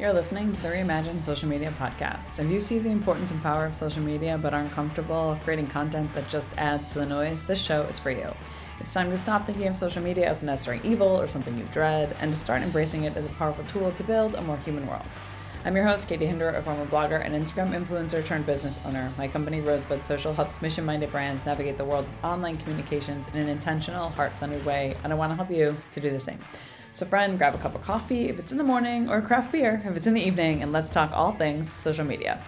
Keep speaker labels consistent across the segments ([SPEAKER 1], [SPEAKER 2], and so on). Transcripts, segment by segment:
[SPEAKER 1] You're listening to the Reimagine Social Media podcast. If you see the importance and power of social media but aren't comfortable creating content that just adds to the noise, this show is for you. It's time to stop thinking of social media as a necessary evil or something you dread and to start embracing it as a powerful tool to build a more human world. I'm your host, Katie Hinder, a former blogger and Instagram influencer turned business owner. My company, Rosebud Social, helps mission minded brands navigate the world of online communications in an intentional, heart centered way, and I want to help you to do the same. So, friend, grab a cup of coffee if it's in the morning, or craft beer if it's in the evening, and let's talk all things social media.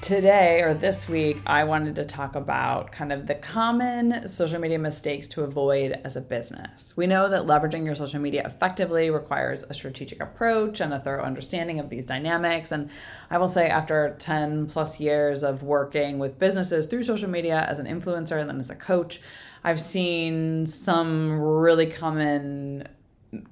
[SPEAKER 1] Today or this week, I wanted to talk about kind of the common social media mistakes to avoid as a business. We know that leveraging your social media effectively requires a strategic approach and a thorough understanding of these dynamics. And I will say, after 10 plus years of working with businesses through social media as an influencer and then as a coach, I've seen some really common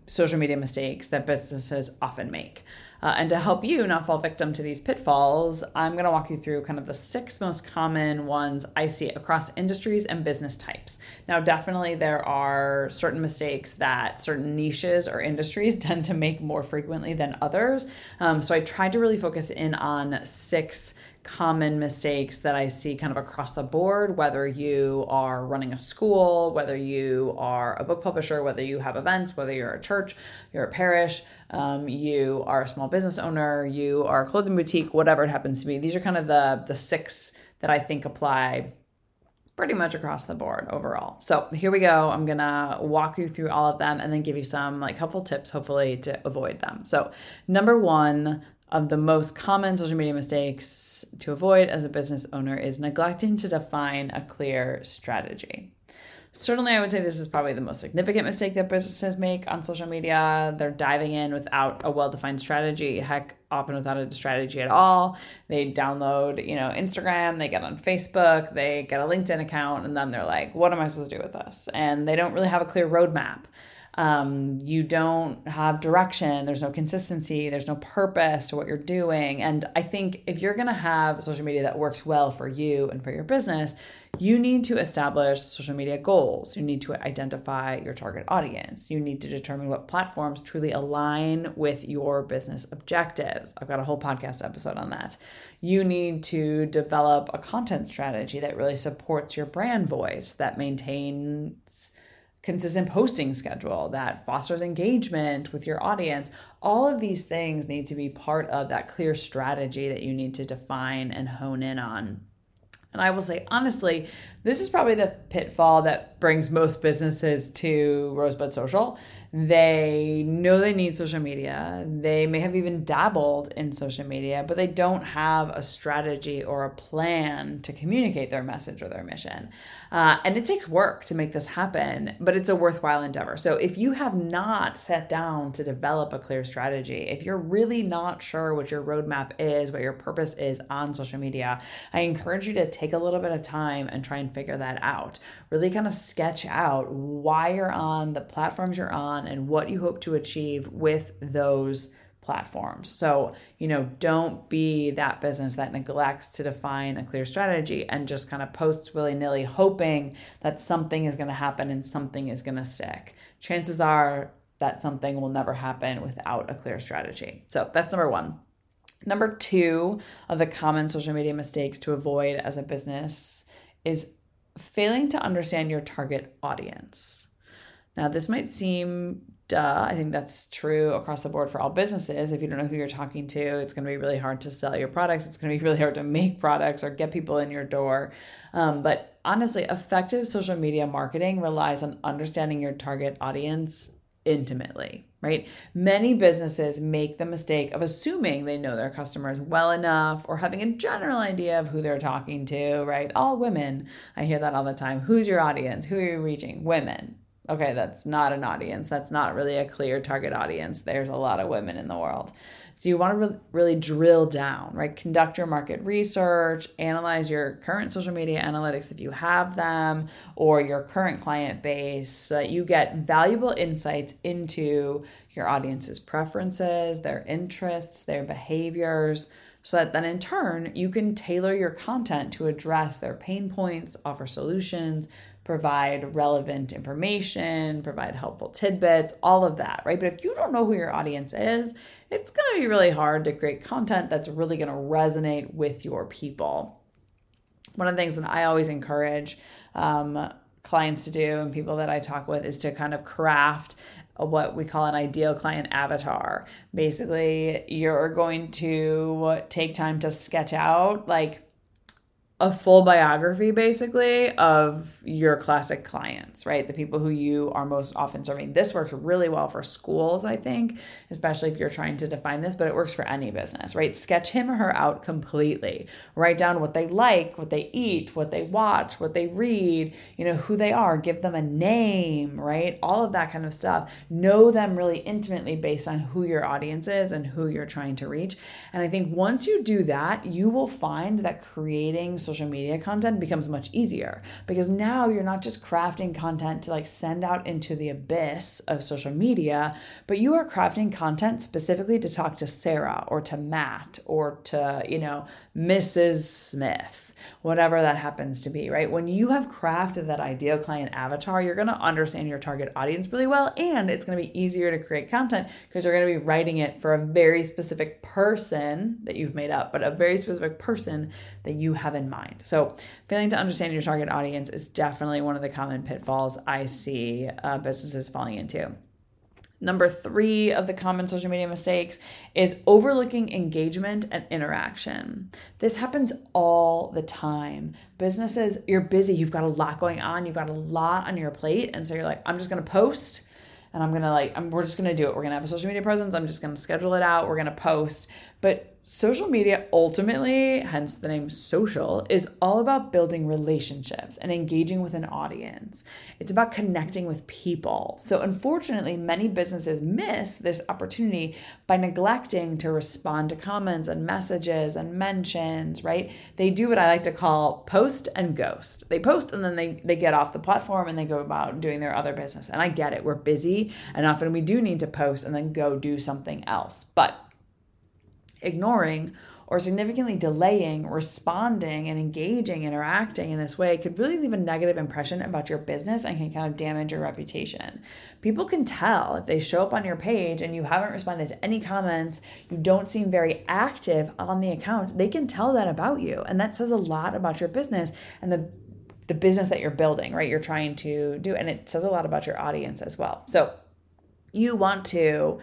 [SPEAKER 1] social media mistakes that businesses often make. Uh, and to help you not fall victim to these pitfalls, I'm going to walk you through kind of the six most common ones I see across industries and business types. Now, definitely there are certain mistakes that certain niches or industries tend to make more frequently than others. Um, so I tried to really focus in on six common mistakes that I see kind of across the board, whether you are running a school, whether you are a book publisher, whether you have events, whether you're a church, you're a parish, um, you are a small business owner, you are a clothing boutique, whatever it happens to be. These are kind of the, the six that I think apply pretty much across the board overall. So here we go. I'm gonna walk you through all of them and then give you some like helpful tips, hopefully, to avoid them. So, number one, of the most common social media mistakes to avoid as a business owner is neglecting to define a clear strategy. Certainly, I would say this is probably the most significant mistake that businesses make on social media. They're diving in without a well defined strategy, heck, often without a strategy at all. They download, you know, Instagram, they get on Facebook, they get a LinkedIn account, and then they're like, what am I supposed to do with this? And they don't really have a clear roadmap um, you don't have direction, there's no consistency, there's no purpose to what you're doing. And I think if you're going to have social media that works well for you and for your business, you need to establish social media goals. You need to identify your target audience. You need to determine what platforms truly align with your business objectives. I've got a whole podcast episode on that. You need to develop a content strategy that really supports your brand voice, that maintains consistent posting schedule that fosters engagement with your audience. All of these things need to be part of that clear strategy that you need to define and hone in on. And I will say, honestly, this is probably the pitfall that brings most businesses to Rosebud Social. They know they need social media. They may have even dabbled in social media, but they don't have a strategy or a plan to communicate their message or their mission. Uh, and it takes work to make this happen, but it's a worthwhile endeavor. So if you have not sat down to develop a clear strategy, if you're really not sure what your roadmap is, what your purpose is on social media, I encourage you to take a little bit of time and try and figure that out. Really kind of sketch out why you're on the platforms you're on and what you hope to achieve with those platforms. So, you know, don't be that business that neglects to define a clear strategy and just kind of posts willy nilly, hoping that something is going to happen and something is going to stick. Chances are that something will never happen without a clear strategy. So, that's number one. Number two of the common social media mistakes to avoid as a business is failing to understand your target audience. Now, this might seem duh. I think that's true across the board for all businesses. If you don't know who you're talking to, it's going to be really hard to sell your products. It's going to be really hard to make products or get people in your door. Um, but honestly, effective social media marketing relies on understanding your target audience intimately, right? Many businesses make the mistake of assuming they know their customers well enough or having a general idea of who they're talking to, right? All women. I hear that all the time. Who's your audience? Who are you reaching? Women. Okay, that's not an audience. That's not really a clear target audience. There's a lot of women in the world. So you want to re- really drill down, right? Conduct your market research, analyze your current social media analytics if you have them, or your current client base so that you get valuable insights into your audience's preferences, their interests, their behaviors, so that then in turn you can tailor your content to address their pain points, offer solutions, provide relevant information, provide helpful tidbits, all of that, right? But if you don't know who your audience is, it's going to be really hard to create content that's really going to resonate with your people. One of the things that I always encourage um, clients to do and people that I talk with is to kind of craft what we call an ideal client avatar. Basically, you're going to take time to sketch out like a full biography basically of your classic clients, right? The people who you are most often serving. This works really well for schools, I think, especially if you're trying to define this, but it works for any business, right? Sketch him or her out completely. Write down what they like, what they eat, what they watch, what they read, you know, who they are, give them a name, right? All of that kind of stuff. Know them really intimately based on who your audience is and who you're trying to reach. And I think once you do that, you will find that creating social media content becomes much easier because now you're not just crafting content to like send out into the abyss of social media, but you are crafting content specifically to talk to Sarah or to Matt or to, you know, Mrs. Smith whatever that happens to be, right? When you have crafted that ideal client avatar, you're going to understand your target audience really well, and it's going to be easier to create content because you're going to be writing it for a very specific person that you've made up, but a very specific person that you have in mind. So, failing to understand your target audience is definitely one of the common pitfalls I see uh, businesses falling into. Number three of the common social media mistakes is overlooking engagement and interaction. This happens all the time. Businesses, you're busy, you've got a lot going on, you've got a lot on your plate. And so you're like, I'm just gonna post and I'm gonna like, I'm, we're just gonna do it. We're gonna have a social media presence. I'm just gonna schedule it out. We're gonna post. But social media ultimately, hence the name social, is all about building relationships and engaging with an audience. It's about connecting with people. So, unfortunately, many businesses miss this opportunity by neglecting to respond to comments and messages and mentions, right? They do what I like to call post and ghost. They post and then they, they get off the platform and they go about doing their other business. And I get it, we're busy, and often we do need to post and then go do something else. But ignoring or significantly delaying responding and engaging, interacting in this way could really leave a negative impression about your business and can kind of damage your reputation. People can tell if they show up on your page and you haven't responded to any comments, you don't seem very active on the account, they can tell that about you. And that says a lot about your business and the the business that you're building, right? You're trying to do and it says a lot about your audience as well. So, you want to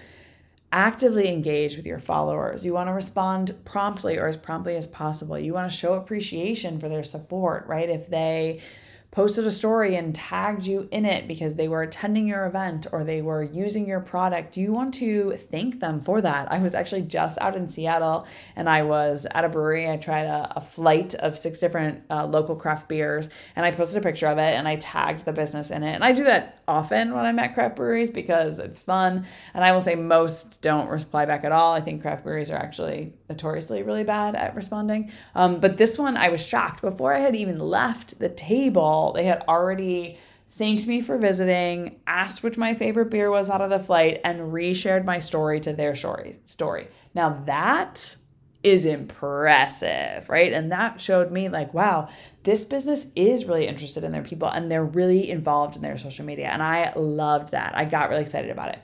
[SPEAKER 1] actively engage with your followers. You want to respond promptly or as promptly as possible. You want to show appreciation for their support, right? If they posted a story and tagged you in it because they were attending your event or they were using your product, you want to thank them for that. I was actually just out in Seattle and I was at a brewery. I tried a, a flight of six different uh, local craft beers and I posted a picture of it and I tagged the business in it. And I do that often when I'm at craft breweries because it's fun. And I will say most don't reply back at all. I think craft breweries are actually notoriously really bad at responding. Um, but this one, I was shocked. Before I had even left the table, they had already thanked me for visiting, asked which my favorite beer was out of the flight, and reshared my story to their story. Story. Now that is impressive, right? And that showed me like, wow, this business is really interested in their people and they're really involved in their social media. And I loved that. I got really excited about it.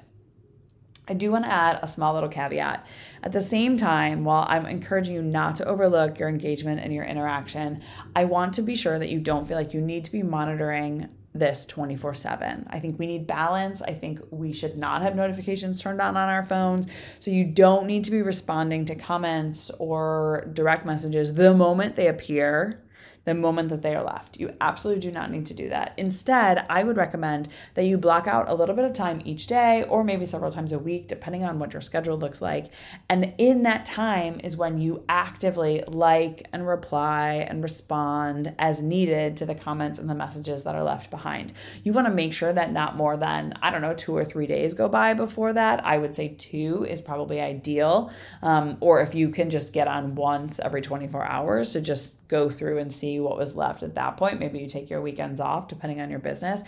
[SPEAKER 1] I do want to add a small little caveat. At the same time, while I'm encouraging you not to overlook your engagement and your interaction, I want to be sure that you don't feel like you need to be monitoring this 24 7. I think we need balance. I think we should not have notifications turned on on our phones. So you don't need to be responding to comments or direct messages the moment they appear the moment that they are left. You absolutely do not need to do that. Instead, I would recommend that you block out a little bit of time each day or maybe several times a week, depending on what your schedule looks like. And in that time is when you actively like and reply and respond as needed to the comments and the messages that are left behind. You want to make sure that not more than, I don't know, two or three days go by before that. I would say two is probably ideal. Um, or if you can just get on once every 24 hours to just go through and see what was left at that point. Maybe you take your weekends off, depending on your business.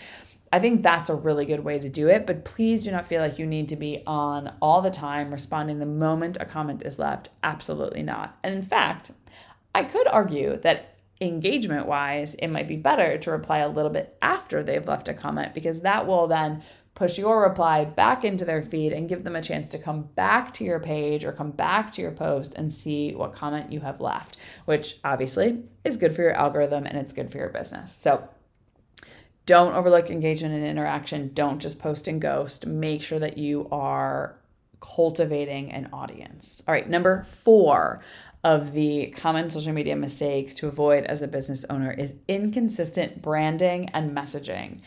[SPEAKER 1] I think that's a really good way to do it, but please do not feel like you need to be on all the time responding the moment a comment is left. Absolutely not. And in fact, I could argue that engagement wise, it might be better to reply a little bit after they've left a comment because that will then push your reply back into their feed and give them a chance to come back to your page or come back to your post and see what comment you have left, which obviously is good for your algorithm and it's good for your business. So don't overlook engagement and interaction. Don't just post and ghost. Make sure that you are cultivating an audience. All right, number four of the common social media mistakes to avoid as a business owner is inconsistent branding and messaging.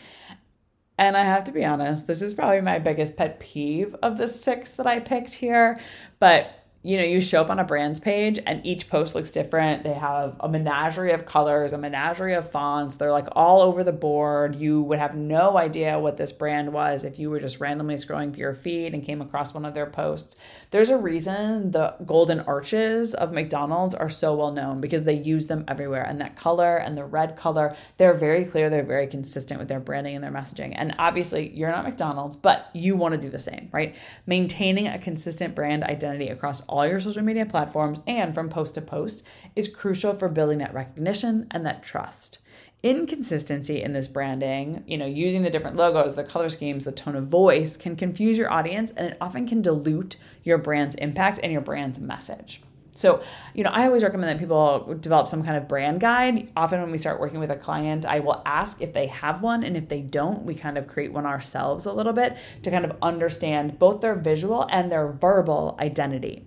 [SPEAKER 1] And I have to be honest, this is probably my biggest pet peeve of the six that I picked here. But you know, you show up on a brand's page and each post looks different. They have a menagerie of colors, a menagerie of fonts. They're like all over the board. You would have no idea what this brand was if you were just randomly scrolling through your feed and came across one of their posts. There's a reason the golden arches of McDonald's are so well known because they use them everywhere. And that color and the red color, they're very clear. They're very consistent with their branding and their messaging. And obviously, you're not McDonald's, but you want to do the same, right? Maintaining a consistent brand identity across all your social media platforms and from post to post is crucial for building that recognition and that trust. Inconsistency in this branding, you know, using the different logos, the color schemes, the tone of voice can confuse your audience and it often can dilute your brand's impact and your brand's message. So, you know, I always recommend that people develop some kind of brand guide. Often, when we start working with a client, I will ask if they have one. And if they don't, we kind of create one ourselves a little bit to kind of understand both their visual and their verbal identity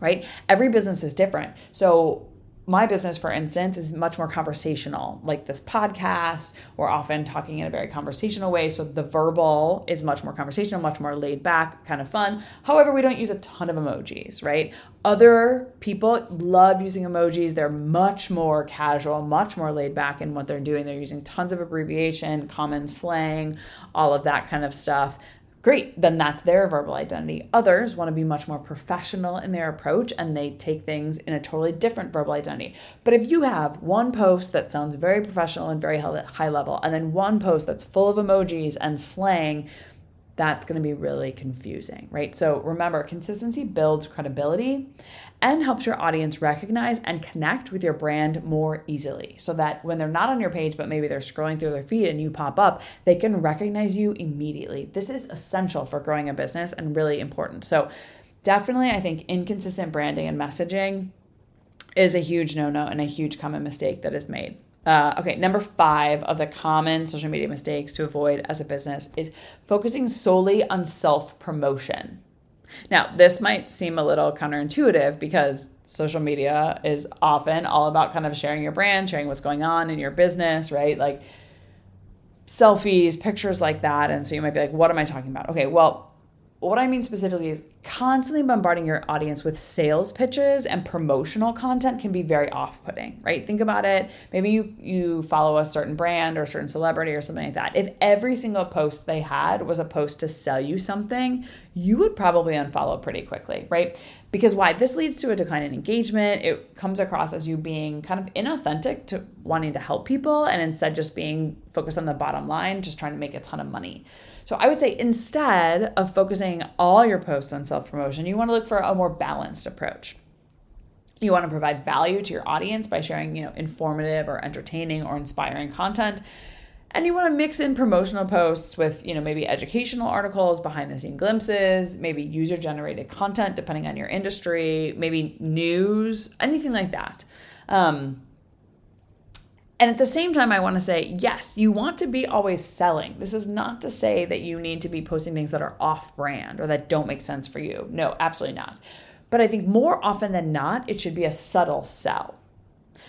[SPEAKER 1] right? Every business is different. So, my business, for instance, is much more conversational. Like this podcast, we're often talking in a very conversational way. So the verbal is much more conversational, much more laid back, kind of fun. However, we don't use a ton of emojis, right? Other people love using emojis. They're much more casual, much more laid back in what they're doing. They're using tons of abbreviation, common slang, all of that kind of stuff great, then that's their verbal identity. Others want to be much more professional in their approach and they take things in a totally different verbal identity. But if you have one post that sounds very professional and very high level, and then one post that's full of emojis and slang, that's going to be really confusing, right? So remember, consistency builds credibility and helps your audience recognize and connect with your brand more easily so that when they're not on your page, but maybe they're scrolling through their feed and you pop up, they can recognize you immediately. This is essential for growing a business and really important. So, definitely, I think inconsistent branding and messaging is a huge no no and a huge common mistake that is made. Uh, okay, number five of the common social media mistakes to avoid as a business is focusing solely on self promotion. Now, this might seem a little counterintuitive because social media is often all about kind of sharing your brand, sharing what's going on in your business, right? Like selfies, pictures like that. And so you might be like, what am I talking about? Okay, well, what I mean specifically is constantly bombarding your audience with sales pitches and promotional content can be very off-putting, right? Think about it. Maybe you you follow a certain brand or a certain celebrity or something like that. If every single post they had was a post to sell you something, you would probably unfollow pretty quickly, right? Because why? This leads to a decline in engagement. It comes across as you being kind of inauthentic to wanting to help people and instead just being focused on the bottom line, just trying to make a ton of money. So I would say instead of focusing all your posts on self promotion, you want to look for a more balanced approach. You want to provide value to your audience by sharing, you know, informative or entertaining or inspiring content. And you want to mix in promotional posts with, you know, maybe educational articles, behind the scene glimpses, maybe user generated content, depending on your industry, maybe news, anything like that. Um, and at the same time, I want to say, yes, you want to be always selling. This is not to say that you need to be posting things that are off brand or that don't make sense for you. No, absolutely not. But I think more often than not, it should be a subtle sell.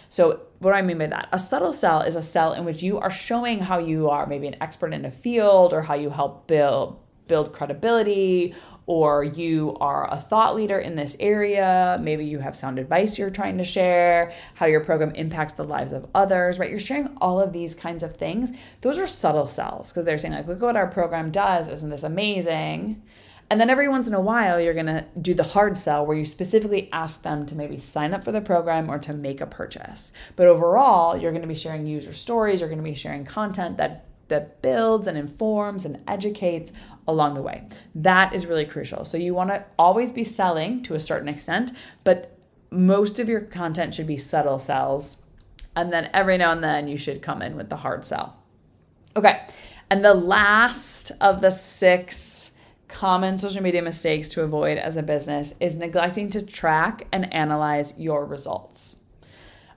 [SPEAKER 1] So, what do I mean by that? A subtle sell is a sell in which you are showing how you are maybe an expert in a field or how you help build build credibility or you are a thought leader in this area. Maybe you have sound advice you're trying to share, how your program impacts the lives of others, right? You're sharing all of these kinds of things. Those are subtle sells because they're saying, like, look what our program does. Isn't this amazing? And then every once in a while, you're going to do the hard sell where you specifically ask them to maybe sign up for the program or to make a purchase. But overall, you're going to be sharing user stories, you're going to be sharing content that that builds and informs and educates along the way. That is really crucial. So you want to always be selling to a certain extent, but most of your content should be subtle sells And then every now and then you should come in with the hard sell. Okay. And the last of the six common social media mistakes to avoid as a business is neglecting to track and analyze your results.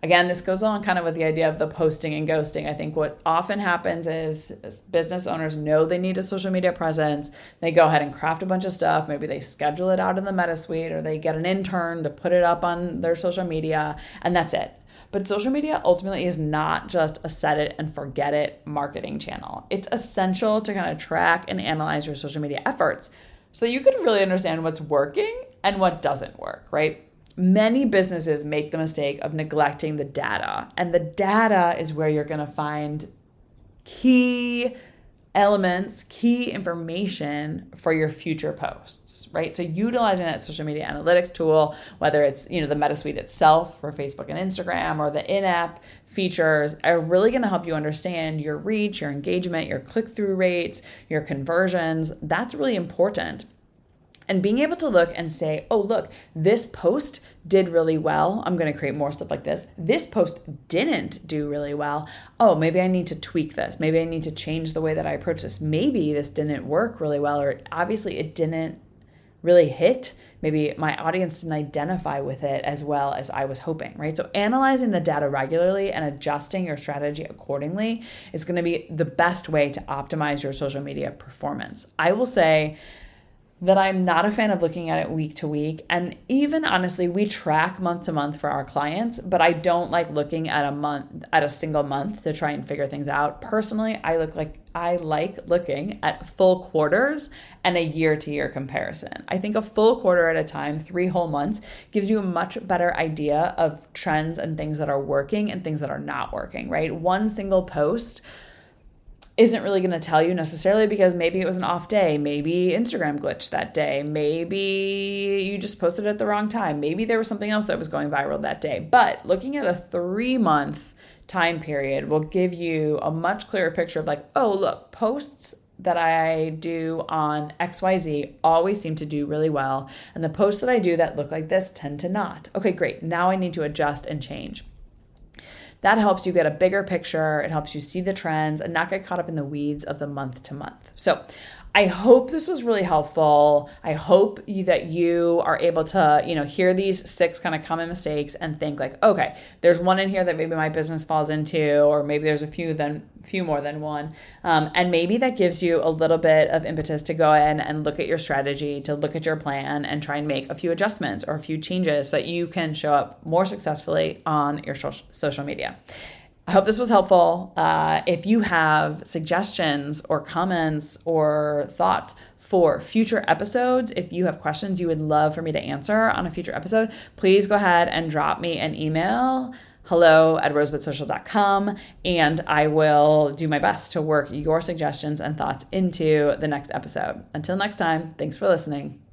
[SPEAKER 1] Again, this goes along kind of with the idea of the posting and ghosting. I think what often happens is business owners know they need a social media presence. They go ahead and craft a bunch of stuff. Maybe they schedule it out in the Meta Suite or they get an intern to put it up on their social media, and that's it. But social media ultimately is not just a set it and forget it marketing channel. It's essential to kind of track and analyze your social media efforts so you can really understand what's working and what doesn't work, right? Many businesses make the mistake of neglecting the data, and the data is where you're going to find key elements, key information for your future posts, right? So utilizing that social media analytics tool, whether it's, you know, the Meta Suite itself for Facebook and Instagram or the in-app features are really going to help you understand your reach, your engagement, your click-through rates, your conversions. That's really important. And being able to look and say, oh, look, this post did really well. I'm going to create more stuff like this. This post didn't do really well. Oh, maybe I need to tweak this. Maybe I need to change the way that I approach this. Maybe this didn't work really well, or obviously it didn't really hit. Maybe my audience didn't identify with it as well as I was hoping, right? So, analyzing the data regularly and adjusting your strategy accordingly is going to be the best way to optimize your social media performance. I will say, that I'm not a fan of looking at it week to week. And even honestly, we track month to month for our clients, but I don't like looking at a month at a single month to try and figure things out. Personally, I look like I like looking at full quarters and a year to year comparison. I think a full quarter at a time, three whole months, gives you a much better idea of trends and things that are working and things that are not working, right? One single post isn't really going to tell you necessarily because maybe it was an off day. Maybe Instagram glitched that day. Maybe you just posted at the wrong time. Maybe there was something else that was going viral that day. But looking at a three month time period will give you a much clearer picture of like, oh, look, posts that I do on XYZ always seem to do really well. And the posts that I do that look like this tend to not. Okay, great. Now I need to adjust and change. That helps you get a bigger picture. It helps you see the trends and not get caught up in the weeds of the month to month. So, I hope this was really helpful. I hope you, that you are able to, you know, hear these six kind of common mistakes and think like, okay, there's one in here that maybe my business falls into, or maybe there's a few then few more than one, um, and maybe that gives you a little bit of impetus to go in and look at your strategy, to look at your plan, and try and make a few adjustments or a few changes so that you can show up more successfully on your social media. I hope this was helpful. Uh, if you have suggestions or comments or thoughts for future episodes, if you have questions you would love for me to answer on a future episode, please go ahead and drop me an email hello at rosebudsocial.com and I will do my best to work your suggestions and thoughts into the next episode. Until next time, thanks for listening.